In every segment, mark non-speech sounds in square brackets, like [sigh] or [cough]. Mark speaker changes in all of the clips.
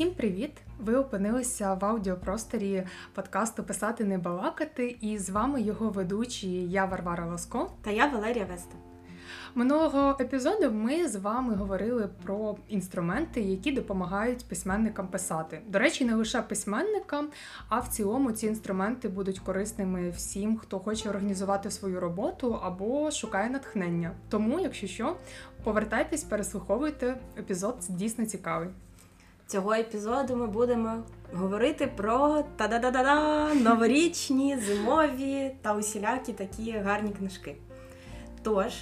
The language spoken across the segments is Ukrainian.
Speaker 1: Всім привіт! Ви опинилися в аудіопросторі подкасту Писати не балакати, і з вами його ведучі я Варвара Ласко
Speaker 2: та я Валерія Веста.
Speaker 1: Минулого епізоду ми з вами говорили про інструменти, які допомагають письменникам писати. До речі, не лише письменникам, а в цілому ці інструменти будуть корисними всім, хто хоче організувати свою роботу або шукає натхнення. Тому, якщо що, повертайтесь, переслуховуйте епізод дійсно цікавий.
Speaker 2: Цього епізоду ми будемо говорити про та-да-да-да-да, новорічні, зимові та усілякі такі гарні книжки. Тож,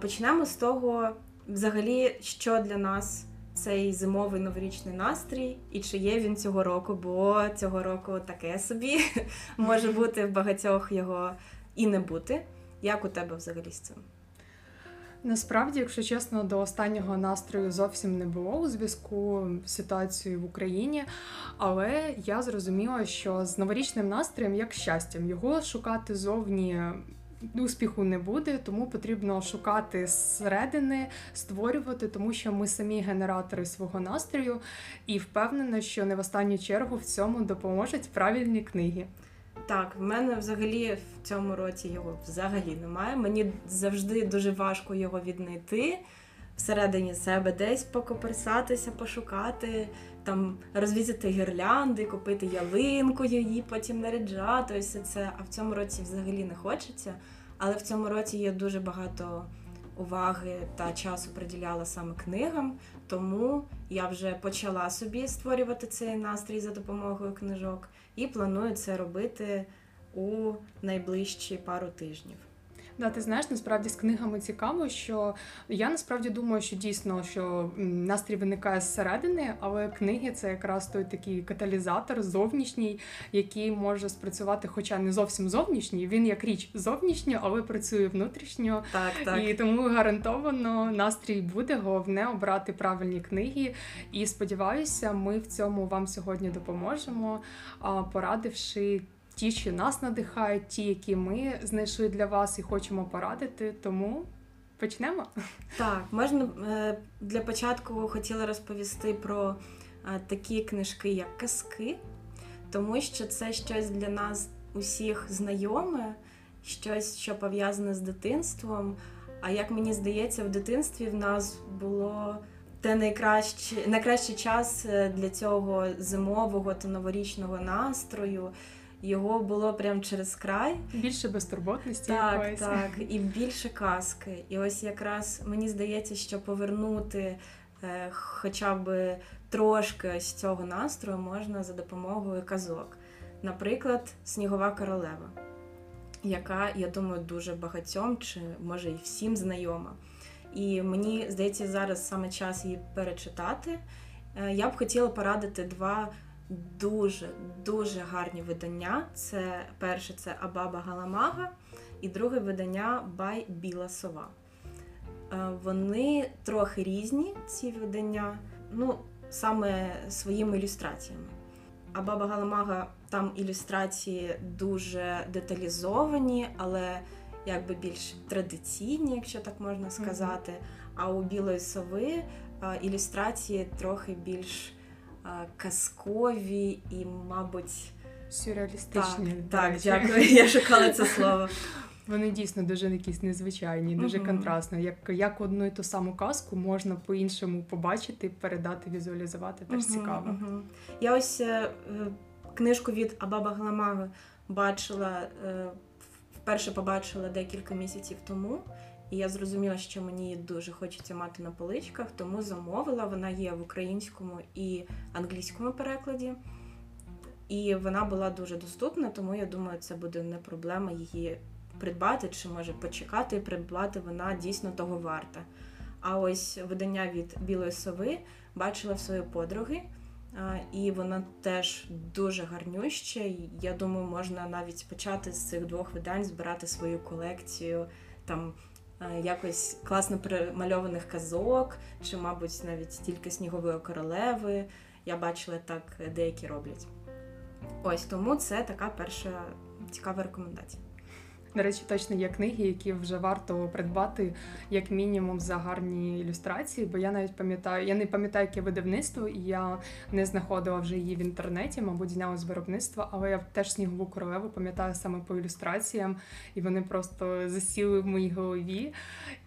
Speaker 2: почнемо з того, взагалі, що для нас цей зимовий новорічний настрій, і чи є він цього року, бо цього року таке собі може бути в багатьох його і не бути. Як у тебе взагалі з цим?
Speaker 1: Насправді, якщо чесно, до останнього настрою зовсім не було у зв'язку з ситуацією в Україні, але я зрозуміла, що з новорічним настроєм як щастям його шукати зовні. Успіху не буде, тому потрібно шукати зсередини, створювати, тому що ми самі генератори свого настрою, і впевнена, що не в останню чергу в цьому допоможуть правильні книги.
Speaker 2: Так, в мене взагалі в цьому році його взагалі немає. Мені завжди дуже важко його віднайти всередині себе, десь покоперсатися, пошукати, там розвісити гірлянди, купити ялинку, її потім наряджати. Ось це. А в цьому році взагалі не хочеться. Але в цьому році є дуже багато уваги та часу приділяла саме книгам, тому я вже почала собі створювати цей настрій за допомогою книжок і планую це робити у найближчі пару тижнів.
Speaker 1: Да, ти знаєш, насправді з книгами цікаво, що я насправді думаю, що дійсно що настрій виникає зсередини, але книги це якраз той такий каталізатор зовнішній, який може спрацювати, хоча не зовсім зовнішній. Він як річ зовнішньо, але працює внутрішньо.
Speaker 2: Так, так.
Speaker 1: І тому гарантовано настрій буде. Головне обрати правильні книги. І сподіваюся, ми в цьому вам сьогодні допоможемо, порадивши ті, що нас надихають, ті, які ми знайшли для вас і хочемо порадити. Тому почнемо.
Speaker 2: Так, можна е, для початку хотіла розповісти про е, такі книжки, як казки, тому що це щось для нас усіх знайоме, щось, що пов'язане з дитинством. А як мені здається, в дитинстві в нас було те найкраще, найкращий час е, для цього зимового та новорічного настрою його було прям через край.
Speaker 1: Більше безтурботності.
Speaker 2: Так,
Speaker 1: якоїсь.
Speaker 2: так, і більше казки. І ось якраз мені здається, що повернути е, хоча б трошки ось цього настрою можна за допомогою казок. Наприклад, Снігова королева, яка, я думаю, дуже багатьом чи може і всім знайома. І мені здається, зараз саме час її перечитати. Е, я б хотіла порадити два дуже-дуже гарні видання. Це перше це Абаба Галамага, і друге видання Бай Біла Сова. Е, вони трохи різні, ці видання, ну, саме своїми ілюстраціями. А Баба Галамага там ілюстрації дуже деталізовані, але якби більш традиційні, якщо так можна сказати. А у білої сови е, ілюстрації трохи більш казкові і, мабуть,
Speaker 1: сюрреалістичні.
Speaker 2: Так, так, дякую. Я шукала це [laughs] слово.
Speaker 1: Вони дійсно дуже якісь незвичайні, дуже uh-huh. контрастно. Як як одну і ту саму казку можна по-іншому побачити, передати, візуалізувати, теж uh-huh, цікаво. Uh-huh.
Speaker 2: Я ось е, книжку від Абаба Гламага бачила, е, вперше побачила декілька місяців тому. І я зрозуміла, що мені дуже хочеться мати на поличках, тому замовила. Вона є в українському і англійському перекладі. І вона була дуже доступна, тому я думаю, це буде не проблема її придбати, чи може почекати і придбати. Вона дійсно того варта. А ось видання від Білої сови бачила в своєї подруги, і вона теж дуже гарнюща. Я думаю, можна навіть почати з цих двох видань збирати свою колекцію там якось класно примальованих казок, чи, мабуть, навіть тільки снігової королеви. Я бачила так, деякі роблять. Ось тому це така перша цікава рекомендація.
Speaker 1: До речі, точно є книги, які вже варто придбати як мінімум за гарні ілюстрації, бо я навіть пам'ятаю, я не пам'ятаю, яке видавництво, і я не знаходила вже її в інтернеті, мабуть, зняла з виробництва, але я теж снігову королеву пам'ятаю саме по ілюстраціям, і вони просто засіли в моїй голові.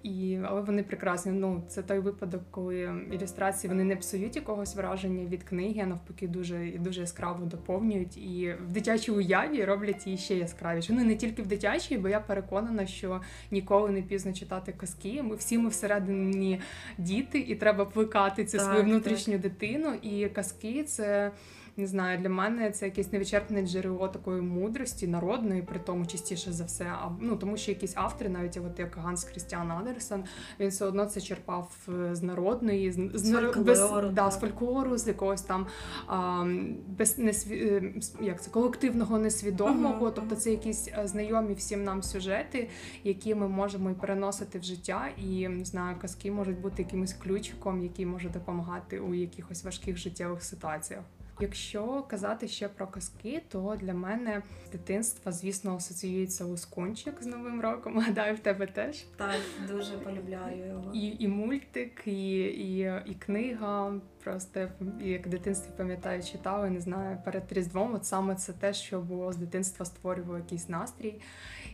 Speaker 1: І, Але вони прекрасні. Ну, це той випадок, коли ілюстрації вони не псують якогось враження від книги, а навпаки, дуже дуже яскраво доповнюють. І в дитячій уяві роблять її ще яскравіше. Ну не тільки в дитячій, бо я переконана, що ніколи не пізно читати казки. Ми всі ми всередині діти, і треба плекати цю
Speaker 2: Так,
Speaker 1: свою внутрішню
Speaker 2: так.
Speaker 1: дитину. І казки це не знаю, для мене це якесь невичерпне джерело такої мудрості, народної, при тому частіше за все. А ну тому, що якісь автори, навіть от як Ганс Крістіан Андерсен, він все одно це черпав е, з народної, з,
Speaker 2: З
Speaker 1: нар-
Speaker 2: фольклору,
Speaker 1: да, з фольклору, з якогось там а, без несві... е, як це колективного несвідомого.
Speaker 2: Мгм,
Speaker 1: Тобто це якісь е, знайомі всім нам сюжети, які ми можемо і переносити в життя. І не знаю, казки можуть бути якимось ключиком, який може допомагати у якихось важких життєвих ситуаціях. Якщо казати ще про казки, то для мене з дитинства, звісно, асоціюється лускунчик з Новим роком. [laughs] Гадаю, в тебе теж.
Speaker 2: Так, дуже полюбляю його.
Speaker 1: І, і мультик, і, і, і книга. Просто як в дитинстві пам'ятаю, читала, не знаю, перед Різдвом. От саме це те, що було з дитинства, створювало якийсь настрій.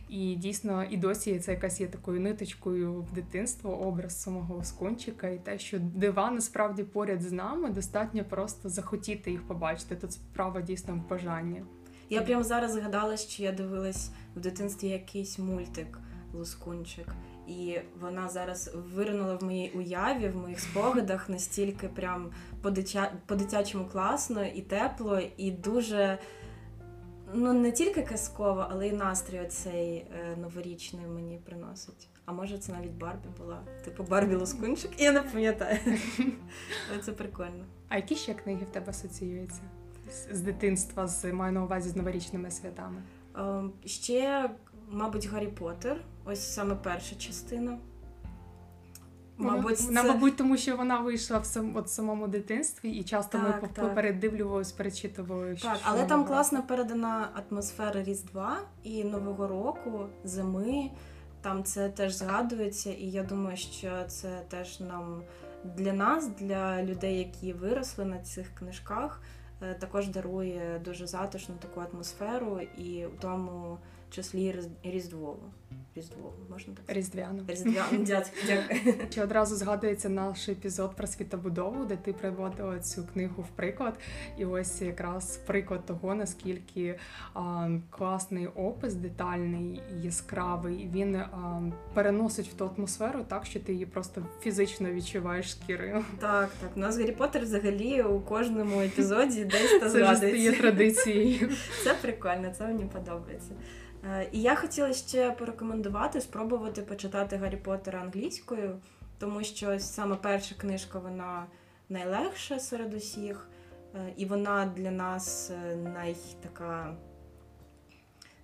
Speaker 1: І дійсно, і досі це якась є такою ниточкою в дитинство, образ самого лоскунчика, і те, що дива насправді поряд з нами, достатньо просто захотіти їх побачити. Тут справа дійсно в бажанні.
Speaker 2: Я прямо зараз згадала, що я дивилась в дитинстві якийсь мультик Лускунчик. І вона зараз виринула в моїй уяві, в моїх спогадах настільки прям по-дитя- по-дитячому класно і тепло, і дуже ну не тільки казково, але й настрій оцей е, новорічний мені приносить. А може це навіть Барбі була? Типу Барбі Лускунчик? Я не пам'ятаю. Але це прикольно.
Speaker 1: А які ще книги в тебе асоціюються з, з дитинства, з маю на увазі з новорічними святами?
Speaker 2: Ем, Ще, мабуть, Гаррі Поттер. Ось саме перша частина. Мабуть,
Speaker 1: вона,
Speaker 2: це...
Speaker 1: мабуть, тому що вона вийшла в сам, от самому дитинстві, і часто ми
Speaker 2: Так,
Speaker 1: по-
Speaker 2: так.
Speaker 1: передивлювалися, перечитували.
Speaker 2: Так,
Speaker 1: що
Speaker 2: але там
Speaker 1: нового.
Speaker 2: класно передана атмосфера Різдва і Нового року, зими. Там це теж згадується, і я думаю, що це теж нам для нас, для людей, які виросли на цих книжках, е, також дарує дуже затишну таку атмосферу, і в тому числі Різ- Різдвову. Різдвову, можна так сказати?
Speaker 1: Різдвяну.
Speaker 2: Різдвяну, [laughs] дякую. дякую.
Speaker 1: Чи одразу згадується наш епізод про світобудову, де ти приводила цю книгу в приклад, і ось якраз приклад того, наскільки а, класний опис, детальний, яскравий, він а, переносить в ту атмосферу так, що ти її просто фізично відчуваєш шкірою.
Speaker 2: Так, так. У нас Гаррі Поттер взагалі у кожному епізоді десь та [laughs]
Speaker 1: Це вже стає традицією. [laughs]
Speaker 2: Це прикольно, це мені подобається. Е, І я хотіла ще порекомендувати спробувати почитати Гаррі Поттера англійською, тому що саме перша книжка вона найлегша серед усіх, е, і вона для нас е, най така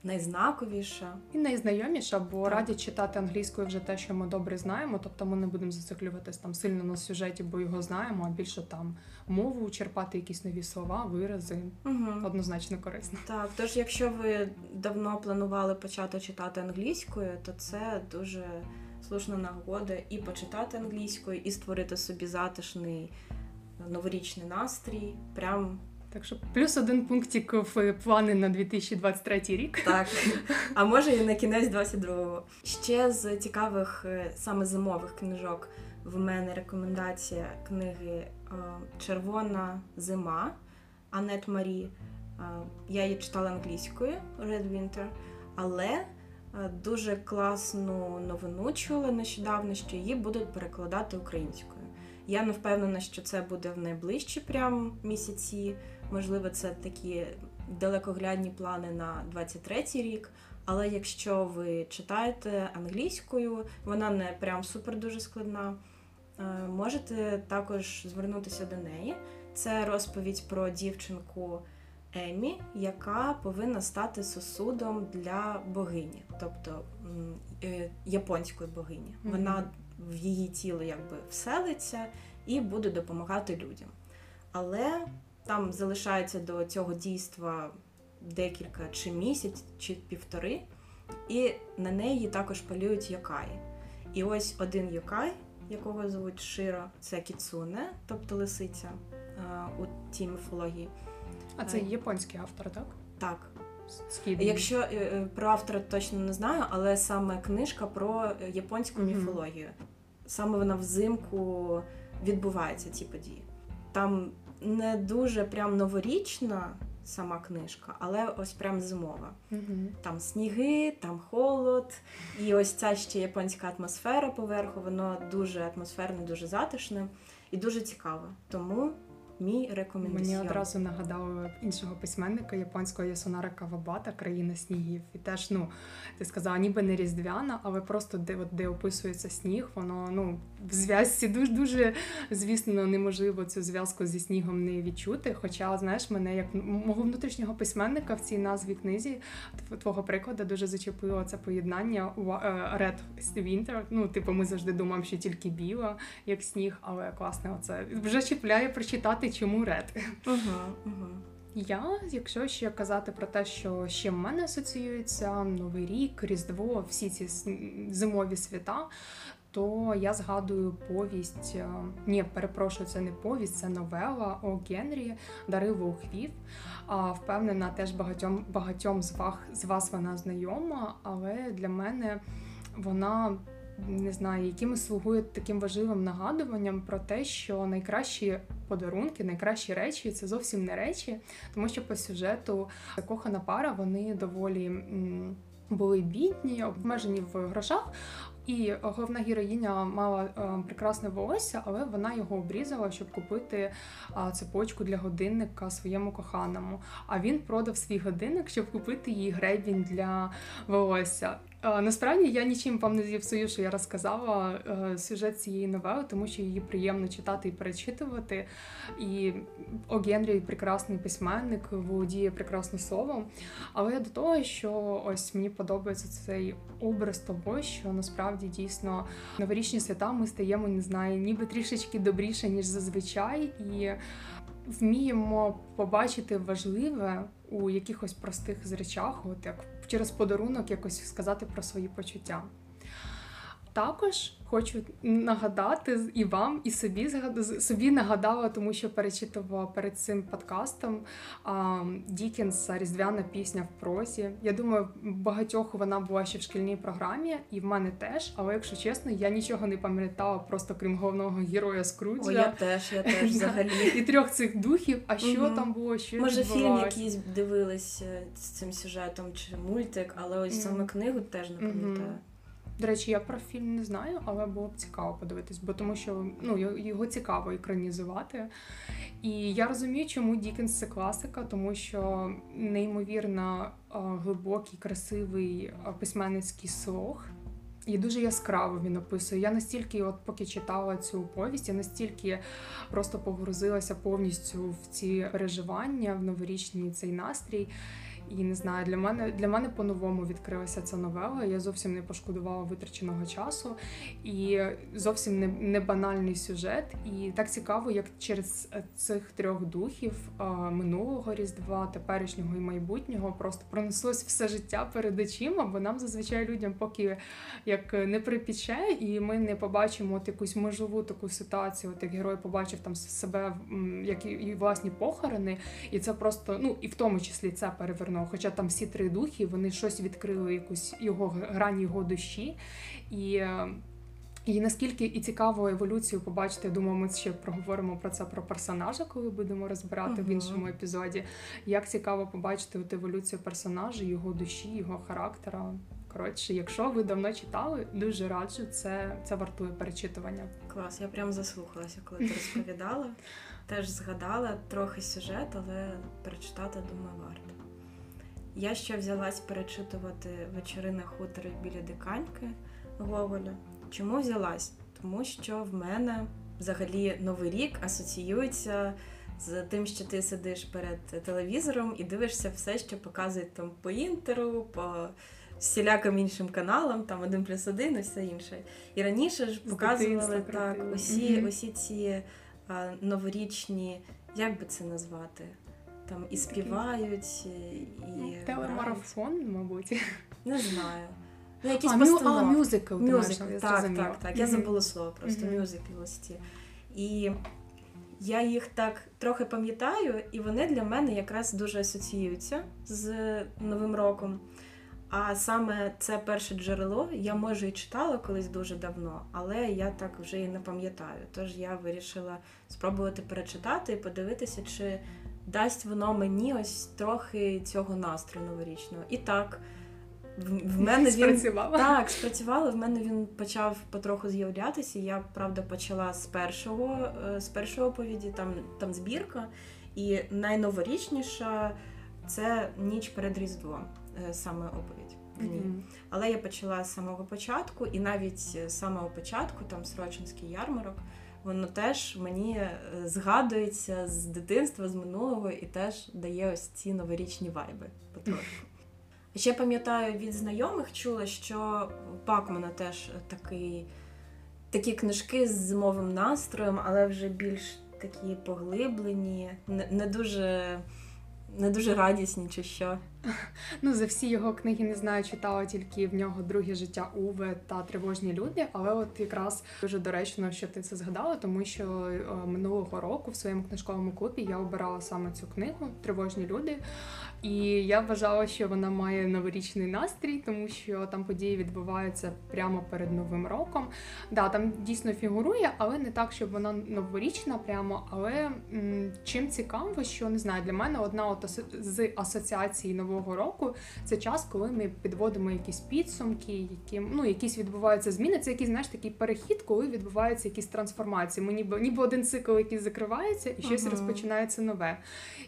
Speaker 2: найзнаковіша.
Speaker 1: І найзнайоміша, бо
Speaker 2: Так.
Speaker 1: радять читати англійською вже те, що ми добре знаємо. Тобто ми не будемо зациклюватись там сильно на сюжеті, бо його знаємо, а більше там мову черпати якісь нові слова, вирази.
Speaker 2: Угу.
Speaker 1: Однозначно корисно.
Speaker 2: Так, тож якщо ви давно планували почати читати англійською, то це дуже слушна нагода і почитати англійською, і створити собі затишний е, новорічний настрій. Прям
Speaker 1: Так що плюс один пунктик в плани на 2023 рік.
Speaker 2: так. А може і на кінець 22-го. Ще з цікавих е, саме зимових книжок в мене рекомендація книги е, Червона зима Анет Марі. Е, Я її читала англійською Red Winter, але е, дуже класну новину чула нещодавно, що її будуть перекладати українською. Я не впевнена, що це буде в найближчі прям місяці. Можливо, це такі далекоглядні плани на 23-й рік. Але якщо ви читаєте англійською, вона не прям супер дуже складна. е, Можете також звернутися до неї. Це розповідь про дівчинку Емі, яка повинна стати сосудом для богині, тобто е, японської богині. Вона в її тіло якби вселиться і буде допомагати людям. Але там залишається до цього дійства декілька чи місяць, чи півтори. І на неї також полюють йокай. І ось один йокай, якого звуть Широ, це Кіцуне, тобто лисиця у тій міфології.
Speaker 1: А це японський автор, так?
Speaker 2: Так.
Speaker 1: Східний.
Speaker 2: Якщо е, е, про автора точно не знаю, але саме книжка про японську
Speaker 1: Мгм.
Speaker 2: міфологію. Саме вона взимку відбувається ці події. Там не дуже прям новорічна сама книжка, але ось прям зимова.
Speaker 1: Мгм.
Speaker 2: Там сніги, там холод, і ось ця ще японська атмосфера поверху, воно дуже атмосферне, дуже затишне і дуже цікаво. Тому мій рекомендаціон.
Speaker 1: Мені одразу нагадало іншого письменника японського Ясунара Кавабата Країна снігів. І теж, ну, ти сказала, ніби не різдвяна, але просто де, от, де описується сніг, воно ну, в зв'язці дуже, дуже, звісно, неможливо цю зв'язку зі снігом не відчути. Хоча, знаєш, мене як мого внутрішнього письменника в цій назві книзі твого прикладу дуже зачепило це поєднання е, Red Winter. Ну, типу, ми завжди думаємо, що тільки біла, як сніг, але класне оце вже чіпляє прочитати, чому Red.
Speaker 2: Угу, угу.
Speaker 1: Я, якщо ще казати про те, що ще в мене асоціюється Новий рік, Різдво, всі ці зимові свята, то я згадую повість. е, Ні, перепрошую, це не повість, це новела О Генрі Дари Волхвів. А впевнена, теж багатьом багатьом з вас з вас вона знайома, але для мене вона. Не знаю, якими слугує таким важливим нагадуванням про те, що найкращі подарунки, найкращі речі це зовсім не речі, тому що по сюжету закохана пара вони доволі були бідні, обмежені в грошах. І головна героїня мала е, прекрасне волосся, але вона його обрізала, щоб купити цепочку для годинника своєму коханому. А він продав свій годинник, щоб купити їй гребінь для волосся. Е, Насправді я нічим вам не зіпсую, що я розказала е, сюжет цієї новели, тому що її приємно читати і перечитувати. І О Генрі прекрасний письменник, володіє прекрасно словом. Але до того, що ось мені подобається цей образ того, що насправді дійсно новорічні свята ми стаємо, не знаю, ніби трішечки добріше, ніж зазвичай, і вміємо побачити важливе у якихось простих з речах, от як через подарунок якось сказати про свої почуття. Також хочу нагадати і вам, і собі собі нагадала, тому що перечитувала перед цим подкастом а, Різдвяна пісня в прозі. Я думаю, багатьох вона була ще в шкільній програмі, і в мене теж. Але якщо чесно, я нічого не пам'ятала просто крім головного героя Скруджа.
Speaker 2: О, я теж, я теж [laughs] взагалі.
Speaker 1: І трьох цих духів. А що
Speaker 2: Мгм.
Speaker 1: там було? Що
Speaker 2: Може, фільм якийсь дивились е, з цим сюжетом чи мультик, але ось саме книгу теж не пам'ятаю.
Speaker 1: До речі, я про фільм не знаю, але було б цікаво подивитись, бо тому що ну його- цікаво екранізувати. І я розумію, чому Дікенс це класика, тому що неймовірно глибокий, красивий письменницький слог. І дуже яскраво він описує. Я настільки, от поки читала цю повість, я настільки просто погрузилася повністю в ці переживання, в новорічний цей настрій. І не знаю, для мене для мене по-новому відкрилася ця новела. Я зовсім не пошкодувала витраченого часу, і зовсім не, не банальний сюжет. І так цікаво, як через е, цих трьох духів минулого різдва, теперішнього і майбутнього просто пронеслось все життя перед очима, бо нам зазвичай людям поки як не припіче, і ми не побачимо от якусь межову таку ситуацію. От як герой побачив там себе, як і власні похорони, і це просто, ну і в тому числі це перевернуло. Хоча там всі три духи, вони щось відкрили, якусь його грані його душі. І, і наскільки і цікаво еволюцію побачити, я думаю, ми ще проговоримо про це про персонажа, коли будемо розбирати в іншому епізоді. Як цікаво побачити от еволюцію персонажа, його душі, його характера. Коротше, якщо ви давно читали, дуже раджу, це, це вартує перечитування.
Speaker 2: Клас, я прям заслухалася, коли ти [laughs] розповідала. Теж згадала трохи сюжет, але перечитати, думаю, варто. Я ще взялась перечитувати вечори на хуторі біля диканьки Гоголя. Чому взялась? Тому що в мене взагалі Новий рік асоціюється з тим, що ти сидиш перед телевізором і дивишся все, що показують там по інтеру, по всіляким іншим каналам, там один плюс один і все інше. І раніше ж показували так усі, усі ці а, новорічні, як би це назвати? Там і співають, і.
Speaker 1: Телемарафон, мабуть.
Speaker 2: Не знаю. Ну, якісь
Speaker 1: а, мю, а,
Speaker 2: постановки.
Speaker 1: мюзикл, ти
Speaker 2: Мюзикл,
Speaker 1: я
Speaker 2: так,
Speaker 1: зрозуміла.
Speaker 2: так, так. Я забула слово просто
Speaker 1: Мгм.
Speaker 2: мюзикл ось ці. І я їх так трохи пам'ятаю, і вони для мене якраз дуже асоціюються з Новим роком. А саме це перше джерело я може і читала колись дуже давно, але я так вже і не пам'ятаю. Тож я вирішила спробувати перечитати і подивитися, чи дасть воно мені ось трохи цього настрою новорічного. І так, в, мене він
Speaker 1: Спрацювала?
Speaker 2: так, спрацювало. В мене він почав потроху з'являтися. Я правда почала з першого е, з першої оповіді, там, там збірка. І найноворічніша це ніч перед Різдвом, е, саме оповідь.
Speaker 1: Мгм.
Speaker 2: Але я почала з самого початку, і навіть з самого початку, там Срочинський ярмарок, воно теж мені е, згадується з дитинства, з минулого, і теж дає ось ці новорічні вайби потрошку. [laughs] Ще пам'ятаю від знайомих чула, що у Пакмана теж такий, такі книжки з зимовим настроєм, але вже більш такі поглиблені, не, не дуже. Не дуже радісні, чи що.
Speaker 1: Ну, за всі його книги не знаю, читала тільки в нього друге життя Уве та тривожні люди. Але от якраз дуже доречно, що ти це згадала, тому що е, минулого року в своєму книжковому клубі я обирала саме цю книгу Тривожні люди. І я вважала, що вона має новорічний настрій, тому що там події відбуваються прямо перед новим роком. Да, там дійсно фігурує, але не так, щоб вона новорічна, прямо. Але м, чим цікаво, що не знаю, для мене одна от з асоціацій нового року це час, коли ми підводимо якісь підсумки, які ну якісь відбуваються зміни. Це якийсь знаєш такий перехід, коли відбуваються якісь трансформації. Ми ніби ніби один цикл, який закривається, і щось
Speaker 2: Мгм.
Speaker 1: розпочинається нове.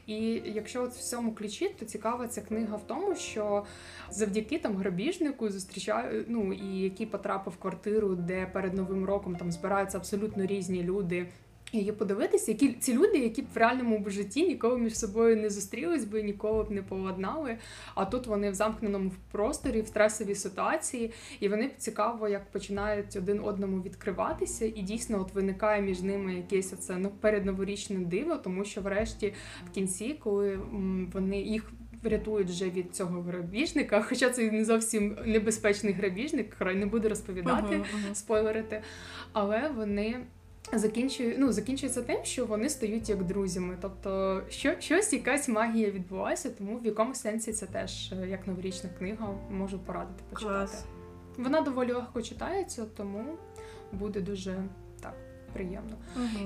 Speaker 1: І якщо от в цьому ключі, то цікава ця книга в тому, що завдяки там грабіжнику зустрічаю, ну і який потрапив в квартиру, де перед новим роком там збираються абсолютно різні люди. І подивитися, які ці люди, які б в реальному б житті ніколи між собою не зустрілись би, ніколи б не поладнали. А тут вони в замкненому просторі, в стресовій ситуації, і вони цікаво, як починають один одному відкриватися, і дійсно от виникає між ними якесь оце ну передноворічне диво, тому що врешті в кінці, коли вони їх. Врятують вже від цього грабіжника, [laughs] хоча це не зовсім небезпечний грабіжник, край не буду розповідати,
Speaker 2: Мгм, мгм.
Speaker 1: спойлерити, але вони закінчують, ну, закінчується тим, що вони стають як друзями. Тобто, що, щось, якась магія відбулася, тому в якомусь сенсі це теж е, як новорічна книга можу порадити почитати.
Speaker 2: Клас.
Speaker 1: Вона доволі легко читається, тому буде дуже так приємно.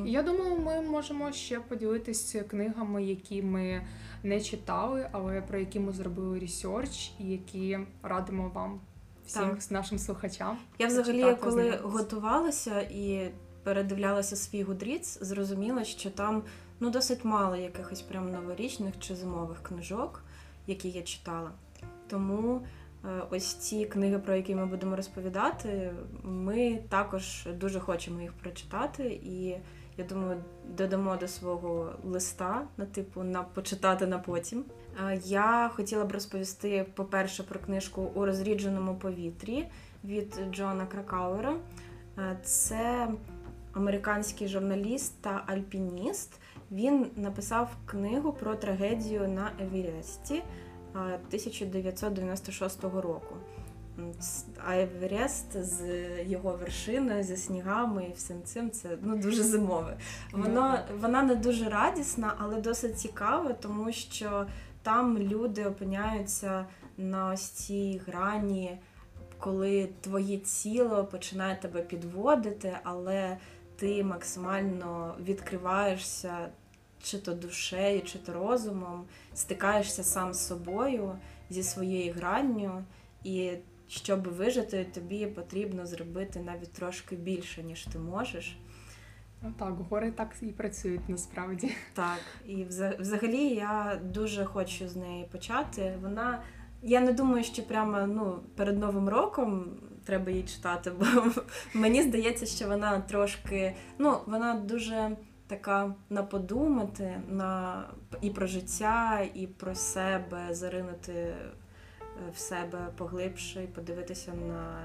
Speaker 1: І Я думаю, ми можемо ще поділитися книгами, які ми не читали, але про які ми зробили research, і які радимо вам всім
Speaker 2: Так.
Speaker 1: нашим слухачам.
Speaker 2: Я взагалі, коли готувалася і передивлялася свій Goodreads, зрозуміла, що там ну досить мало якихось прям новорічних чи зимових книжок, які я читала. Тому е, ось ці книги, про які ми будемо розповідати, ми також дуже хочемо їх прочитати, і я думаю, додамо до свого листа на типу на почитати на потім. Е, Я хотіла б розповісти, по-перше, про книжку у розрідженому повітрі від Джона Кракауера. Е, Це американський журналіст та альпініст. Він написав книгу про трагедію на Евересті е, 1996 року. А Еверест з його вершиною, зі снігами і всім цим це ну, дуже зимове. Воно, вона не дуже радісна, але досить цікава, тому що там люди опиняються на ось цій грані, коли твоє тіло починає тебе підводити, але ти максимально відкриваєшся чи то душею, чи то розумом, стикаєшся сам з собою зі своєю гранню, і щоб вижити, тобі потрібно зробити навіть трошки більше, ніж ти можеш.
Speaker 1: Ну так, гори так і працюють насправді.
Speaker 2: Так, і взагалі я дуже хочу з неї почати. Вона. Я не думаю, що прямо ну, перед Новим роком треба її читати, бо [laughs] мені здається, що вона трошки. Ну, вона дуже така на подумати, на і про життя, і про себе, заринути е, в себе поглибше, і подивитися на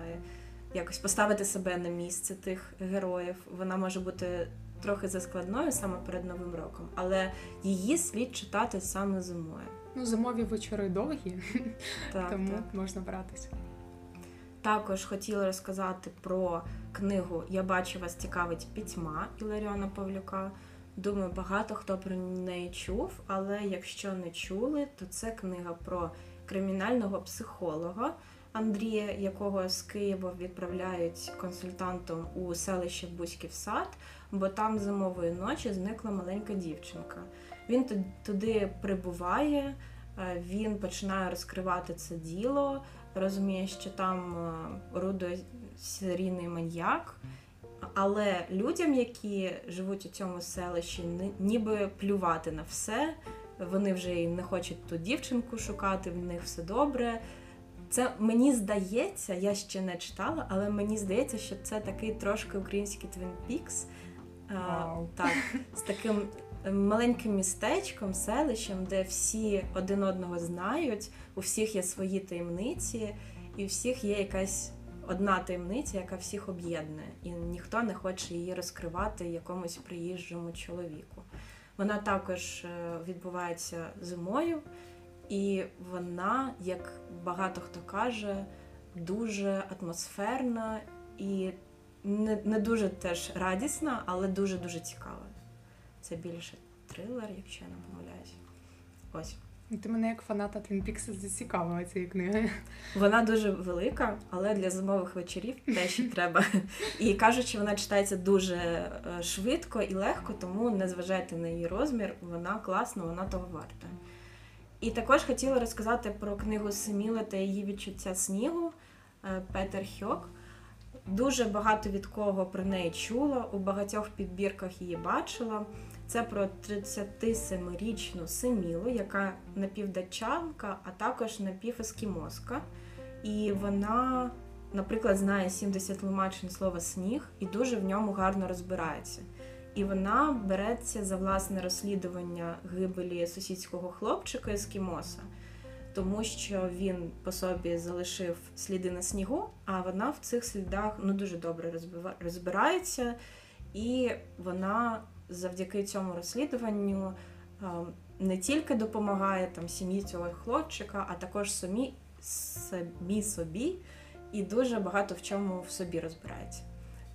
Speaker 2: якось поставити себе на місце тих героїв. Вона може бути трохи заскладною саме перед Новим роком, але її слід читати саме зимою.
Speaker 1: Ну, зимові вечори довгі,
Speaker 2: Так, [laughs]
Speaker 1: тому
Speaker 2: так.
Speaker 1: можна братися.
Speaker 2: Також хотіла розказати про книгу Я бачу вас цікавить пітьма Іларіона Павлюка. Думаю, багато хто про неї чув, але якщо не чули, то це книга про кримінального психолога Андрія, якого з Києва відправляють консультантом у селище Бузьків сад, бо там зимової ночі зникла маленька дівчинка. Він туди прибуває, е, він починає розкривати це діло, розуміє, що там е, орудує серійний маньяк. Але людям, які живуть у цьому селищі, ніби плювати на все. Вони вже і не хочуть ту дівчинку шукати, в них все добре. Це мені здається, я ще не читала, але мені здається, що це такий трошки український Twin Peaks. А, Так, з таким е, маленьким містечком, селищем, де всі один одного знають, у всіх є свої таємниці, і у всіх є якась одна таємниця, яка всіх об'єднує, і ніхто не хоче її розкривати якомусь приїжджому чоловіку. Вона також е, відбувається зимою, і вона, як багато хто каже, дуже атмосферна і не, не дуже теж радісна, але дуже дуже цікава. Це більше трилер, якщо я не помиляюсь. Ось.
Speaker 1: Ти мене як фаната Twin Peaks зацікавила цієї книги.
Speaker 2: Вона дуже велика, але для зимових вечорів теж [laughs] треба. І кажуть, що вона читається дуже е, швидко і легко, тому не зважайте на її розмір, вона класна, вона того варта. І також хотіла розказати про книгу Семіла та її відчуття снігу е, Петер Хьок. Дуже багато від кого про неї чула, у багатьох підбірках її бачила. Це про 37-річну Семілу, яка напівдатчанка, а також напівескімоска. І вона, наприклад, знає 70 тлумачень слова сніг і дуже в ньому гарно розбирається. І вона береться за власне розслідування гибелі сусідського хлопчика ескімоса, тому що він по собі залишив сліди на снігу, а вона в цих слідах ну дуже добре розбирається, і вона завдяки цьому розслідуванню не тільки допомагає там сім'ї цього хлопчика, а також самі, самі собі, і дуже багато в чому в собі розбирається.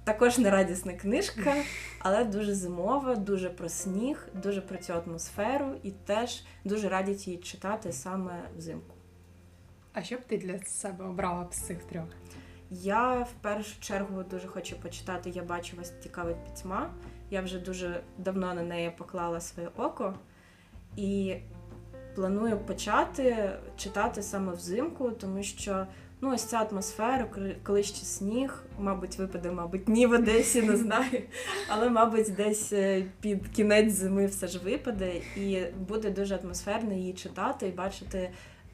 Speaker 2: Також нерадісна книжка, але дуже зимова, дуже про сніг, дуже про цю атмосферу, і теж дуже радять її читати саме взимку.
Speaker 1: А що б ти для себе обрала з цих трьох?
Speaker 2: Я в першу чергу дуже хочу почитати Я бачу вас цікавить пітьма. Я вже дуже давно на неї поклала своє око і планую почати читати саме взимку, тому що ну, ось ця атмосфера, коли- ще сніг, мабуть, випаде, мабуть, ні в Одесі, не знаю. Але, мабуть, десь е, під кінець зими все ж випаде, і буде дуже атмосферно її читати і бачити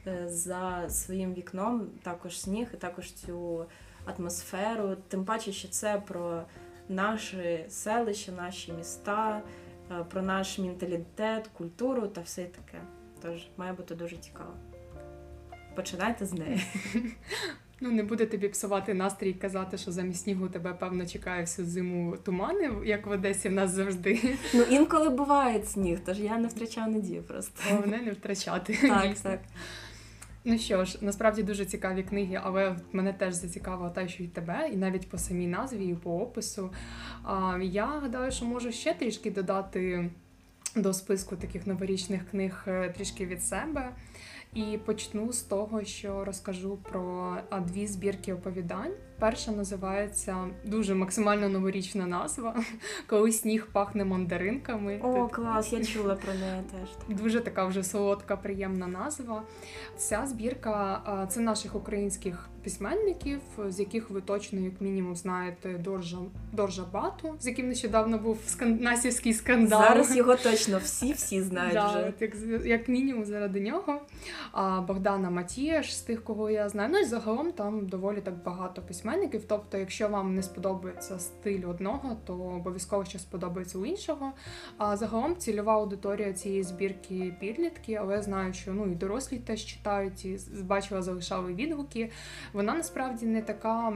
Speaker 2: е, за своїм вікном також сніг і також цю атмосферу. Тим паче, що це про наші селища, наші міста, е, про наш менталітет, культуру та все таке. Тож має бути дуже цікаво. Починайте з неї. [laughs]
Speaker 1: Ну, не буде тобі псувати настрій і казати, що замість снігу тебе, певно, чекає всю зиму тумани, як в Одесі в нас завжди. [laughs]
Speaker 2: Ну інколи буває сніг, тож я не втрачаю надію просто.
Speaker 1: Головне не втрачати. [laughs]
Speaker 2: Так, так.
Speaker 1: Ну що ж, насправді дуже цікаві книги, але мене теж зацікавило те, що й тебе, і навіть по самій назві, і по опису. Я гадаю, що можу ще трішки додати до списку таких новорічних книг е, трішки від себе. І почну з того, що розкажу про дві збірки оповідань. Перша називається дуже максимально новорічна назва, [laughs] коли сніг пахне мандаринками.
Speaker 2: О,
Speaker 1: Тут
Speaker 2: клас, я [laughs] чула про неї теж.
Speaker 1: Дуже така вже солодка, приємна назва. Ця збірка це наших українських письменників, з яких ви точно, як мінімум, знаєте Доржа, Доржа Бату, з яким нещодавно був скан... насівський скандал.
Speaker 2: Зараз його [laughs] точно всі-всі знають
Speaker 1: Да,
Speaker 2: вже.
Speaker 1: от як, як мінімум заради нього. А Богдана Матієш, з тих, кого я знаю. Ну і загалом там доволі так багато письменників. Тобто, якщо вам не сподобається стиль одного, то обов'язково ще сподобається у іншого. А загалом цільова аудиторія цієї збірки підлітки, але я знаю, що ну і дорослі теж читають, і бачила, залишали відгуки. Вона насправді не така.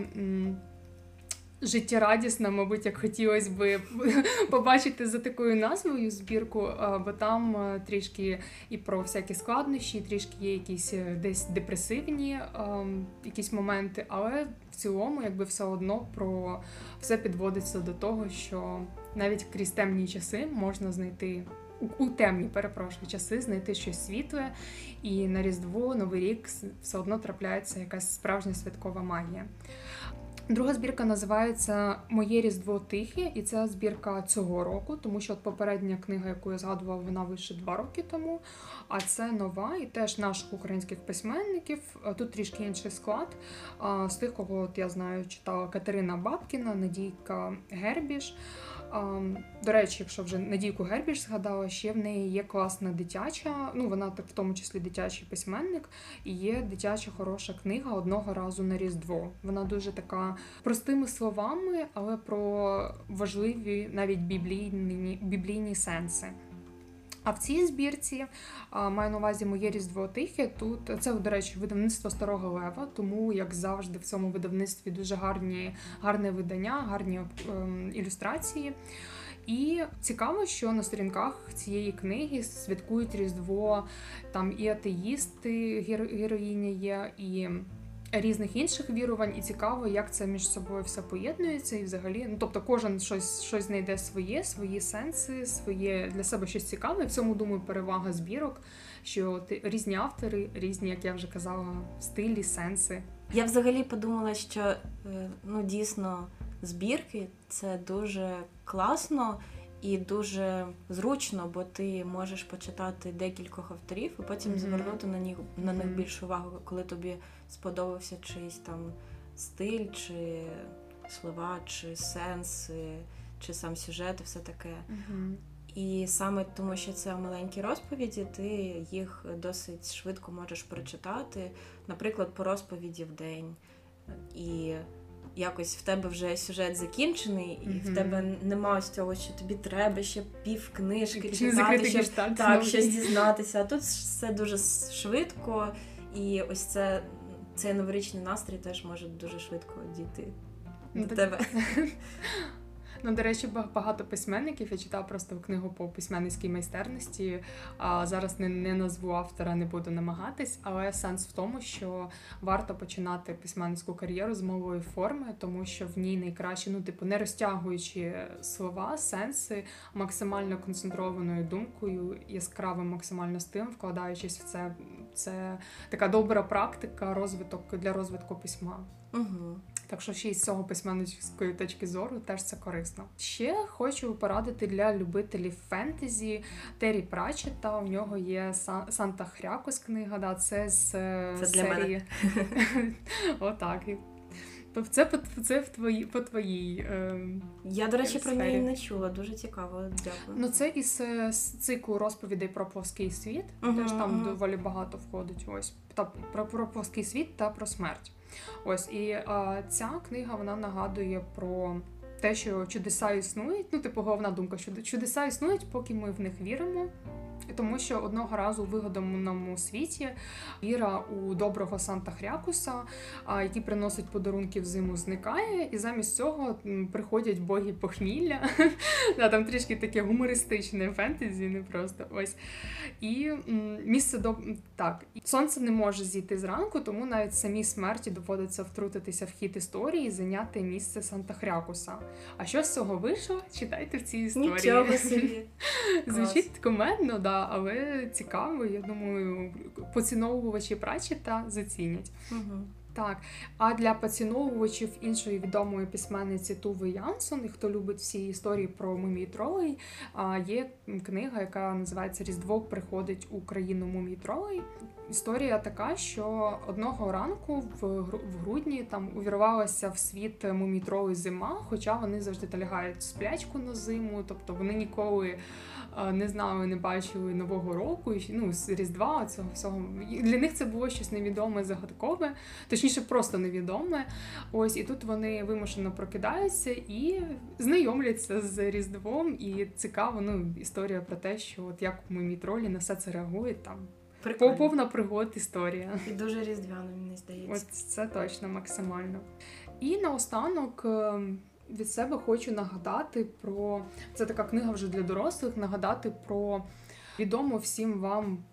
Speaker 1: Життєрадісна, мабуть, як хотілося би [laughs] побачити за такою назвою збірку, бо там е, трішки і про всякі складнощі, трішки є якісь е, десь депресивні якісь моменти, але в цілому, якби все одно про все підводиться до того, що навіть крізь темні часи можна знайти. У темні, перепрошую, часи знайти щось світле, і на Різдво, Новий рік все одно трапляється якась справжня святкова магія. Друга збірка називається Моє Різдво Тихе, і це збірка цього року, тому що от попередня книга, яку я згадувала, вона вийшла два роки тому. А це нова і теж наших українських письменників. Тут трішки інший склад. З тих, кого от я знаю, читала Катерина Бабкіна, Надійка Гербіш. До речі, якщо вже Надійку Гербіш згадала, ще в неї є класна дитяча, ну вона в тому числі дитячий письменник, і є дитяча хороша книга одного разу на Різдво. Вона дуже така простими словами, але про важливі навіть біблійні, біблійні сенси. А в цій збірці маю на увазі моє різдво тихе. Тут це, до речі, видавництво старого лева, тому, як завжди, в цьому видавництві дуже гарні, гарне видання, гарні ем, ілюстрації. І цікаво, що на сторінках цієї книги святкують Різдво там і атеїсти, героїня є, і різних інших вірувань, і цікаво, як це між собою все поєднується, і взагалі, ну тобто, кожен щось щось знайде своє, свої сенси, своє для себе щось цікаве. В цьому думаю, перевага збірок, що ти різні автори, різні, як я вже казала, стилі, сенси.
Speaker 2: Я взагалі подумала, що е, ну дійсно збірки це дуже класно. І дуже зручно, бо ти можеш почитати декількох авторів і потім mm-hmm. звернути на них на них більшу увагу, коли тобі сподобався чийсь там стиль, чи слова, чи сенси, чи сам сюжет, і все таке.
Speaker 1: Mm-hmm.
Speaker 2: І саме тому, що це маленькі розповіді, ти їх досить швидко можеш прочитати, наприклад, по розповіді в день. І якось в тебе вже сюжет закінчений, і mm-hmm. в тебе нема ось цього, що тобі треба ще пів книжки читати, щоб так, щось дізнатися. А тут все дуже швидко, і ось це цей новорічний настрій теж може дуже швидко дійти ну, до тебе. [laughs]
Speaker 1: Ну, до речі, багато письменників. Я читала просто книгу по письменницькій майстерності. А зараз не не назву автора, не буду намагатись, але сенс в тому, що варто починати письменницьку кар'єру з малої форми, тому що в ній найкраще, ну, типу, не розтягуючи слова, сенси, максимально концентрованою думкою, яскравим максимально стилем, вкладаючись в це. Це така добра практика, розвиток для розвитку письма.
Speaker 2: Угу.
Speaker 1: Так що ще й з цього письменницької точки зору теж це корисно. Ще хочу порадити для любителів фентезі Террі Прачета. У нього є Санта Хрякус книга. Да, Це з
Speaker 2: це серії. [laughs]
Speaker 1: Отак. Це по це в твої по твоїй. Е,
Speaker 2: Я, до речі, сфері. про неї не чула. Дуже цікаво. Дякую.
Speaker 1: Ну, це із з циклу розповідей про плоский світ. Uh-huh, Теж там uh-huh. доволі багато входить. Ось та про, про плоский світ та про смерть. Ось і а, ця книга вона нагадує про те, що чудеса існують. Ну, типу, головна думка, що чудеса існують, поки ми в них віримо. Тому що одного разу у вигаданому світі віра у доброго Санта Хрякуса, який приносить подарунки в зиму, зникає, і замість цього приходять боги похмілля. [laughs] Там трішки таке гумористичне фентезі, не просто ось. І місце до так, сонце не може зійти зранку, тому навіть самій смерті доводиться втрутитися в хід історії і зайняти місце Санта Хрякуса. А що з цього вийшло? Читайте в цій історії.
Speaker 2: Нічого собі. [laughs]
Speaker 1: Звучить комедно, да але цікаво. Я думаю, поціновувачі Прачета зацінять.
Speaker 2: Угу.
Speaker 1: Так, а для поціновувачів іншої відомої письменниці Туви Янсон, і хто любить всі історії про мумій тролей, є книга, яка називається Різдво приходить у країну мумій тролей. Історія така, що одного ранку в грудні там увірвалася в світ мумій зима, хоча вони завжди долягають сплячку на зиму, тобто вони ніколи не знали, не бачили нового року, ну з Різдва цього всього. Для них це було щось невідоме, загадкове, точніше, просто невідоме. Ось і тут вони вимушено прокидаються і знайомляться з Різдвом. І цікаво, ну історія про те, що от як мумі тролі на все це реагують там. Прикольно. Повна пригод історія.
Speaker 2: І дуже різдвяно, мені здається.
Speaker 1: От це точно максимально. І наостанок ем, від себе хочу нагадати про це така книга вже для дорослих. Нагадати про відому всім вам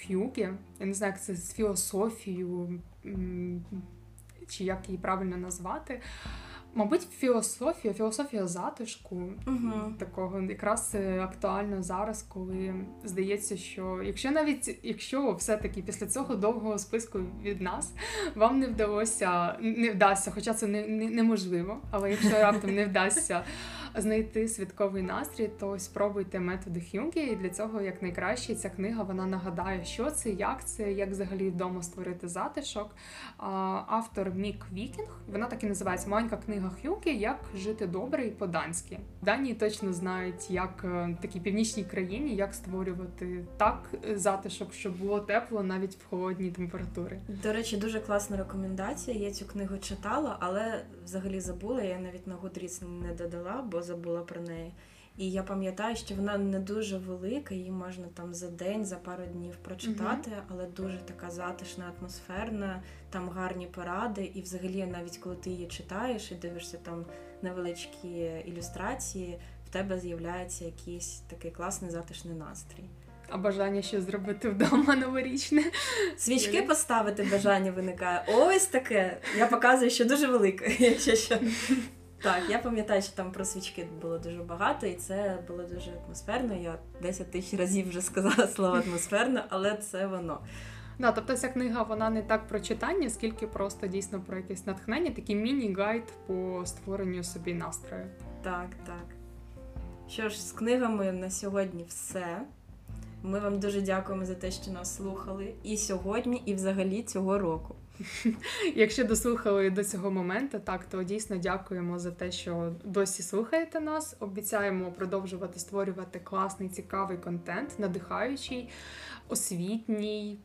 Speaker 1: Х'югі. Я не знаю, як це з філософією, чи як її правильно назвати. Мабуть, філософія, філософія затишку
Speaker 2: угу.
Speaker 1: такого якраз е, актуально зараз, коли здається, що якщо навіть якщо все-таки після цього довгого списку від нас вам не вдалося, не вдасться, хоча це не, не неможливо, але якщо раптом не вдасться знайти святковий настрій, то спробуйте методи хюге. І для цього як найкраще ця книга вона нагадає, що це, як це, як взагалі вдома створити затишок. Автор Мік Вікінг, вона так і називається маленька книга хюге Як жити добре і по-данськи. Данці точно знають, як е, в такій північній країні, як створювати так затишок, щоб було тепло навіть в холодній температури.
Speaker 2: До речі, дуже класна рекомендація. Я цю книгу читала, але взагалі забула. Я навіть на Goodreads не додала, бо забула про неї. І я пам'ятаю, що вона не дуже велика, її можна там за день, за пару днів прочитати, mm-hmm. але дуже така затишна, атмосферна, там гарні поради. І взагалі, навіть коли ти її читаєш і дивишся там невеличкі ілюстрації, в тебе з'являється якийсь такий класний затишний настрій.
Speaker 1: А бажання що зробити вдома новорічне.
Speaker 2: Свічки поставити бажання виникає. Ось таке. Я показую, що дуже велике. [laughs] якщо що. Так, я пам'ятаю, що там про свічки було дуже багато, і це було дуже атмосферно. Я 10 тисяч разів вже сказала слово атмосферно, але це воно.
Speaker 1: Да, тобто ця книга вона не так про читання, скільки просто дійсно про якесь натхнення, такий міні-гайд по створенню собі настрою.
Speaker 2: Так, так. Що ж, з книгами на сьогодні все. Ми вам дуже дякуємо за те, що нас слухали і сьогодні, і взагалі цього року. [laughs]
Speaker 1: Якщо дослухали до цього моменту, так то дійсно дякуємо за те, що досі слухаєте нас. Обіцяємо продовжувати створювати класний, цікавий контент, надихаючий, освітній,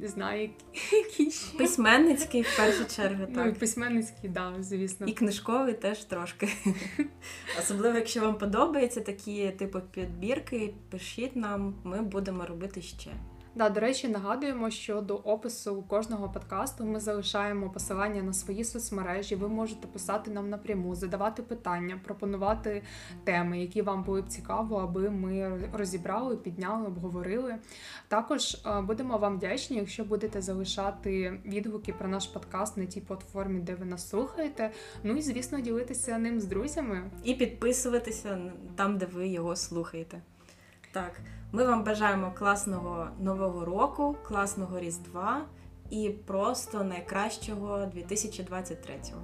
Speaker 1: не знаю, який ще.
Speaker 2: письменницький в першу чергу. так.
Speaker 1: Ну і письменницький, да, звісно.
Speaker 2: І книжковий теж трошки. [laughs] Особливо, якщо вам подобаються такі типу підбірки, пишіть нам, ми будемо робити ще.
Speaker 1: Да, до речі, нагадуємо, що до опису кожного подкасту ми залишаємо посилання на свої соцмережі. Ви можете писати нам напряму, задавати питання, пропонувати теми, які вам були б цікаво, аби ми розібрали, підняли, обговорили. Також будемо вам вдячні, якщо будете залишати відгуки про наш подкаст на тій платформі, де ви нас слухаєте. Ну і звісно, ділитися ним з друзями
Speaker 2: і підписуватися там, де ви його слухаєте. Так. Ми вам бажаємо класного нового року, класного Різдва і просто найкращого 2023-го.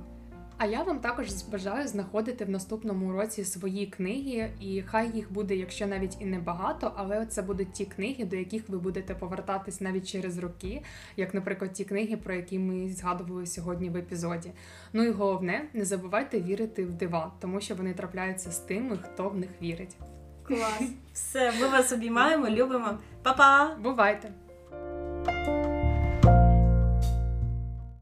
Speaker 1: А я вам також бажаю знаходити в наступному році свої книги, і хай їх буде, якщо навіть і не багато, але це будуть ті книги, до яких ви будете повертатись навіть через роки, як, наприклад, ті книги, про які ми згадували сьогодні в епізоді. Ну і головне, не забувайте вірити в дива, тому що вони трапляються з тими, хто в них вірить.
Speaker 2: Клас. [laughs] Все, ми вас обіймаємо, любимо. Па-па!
Speaker 1: Бувайте!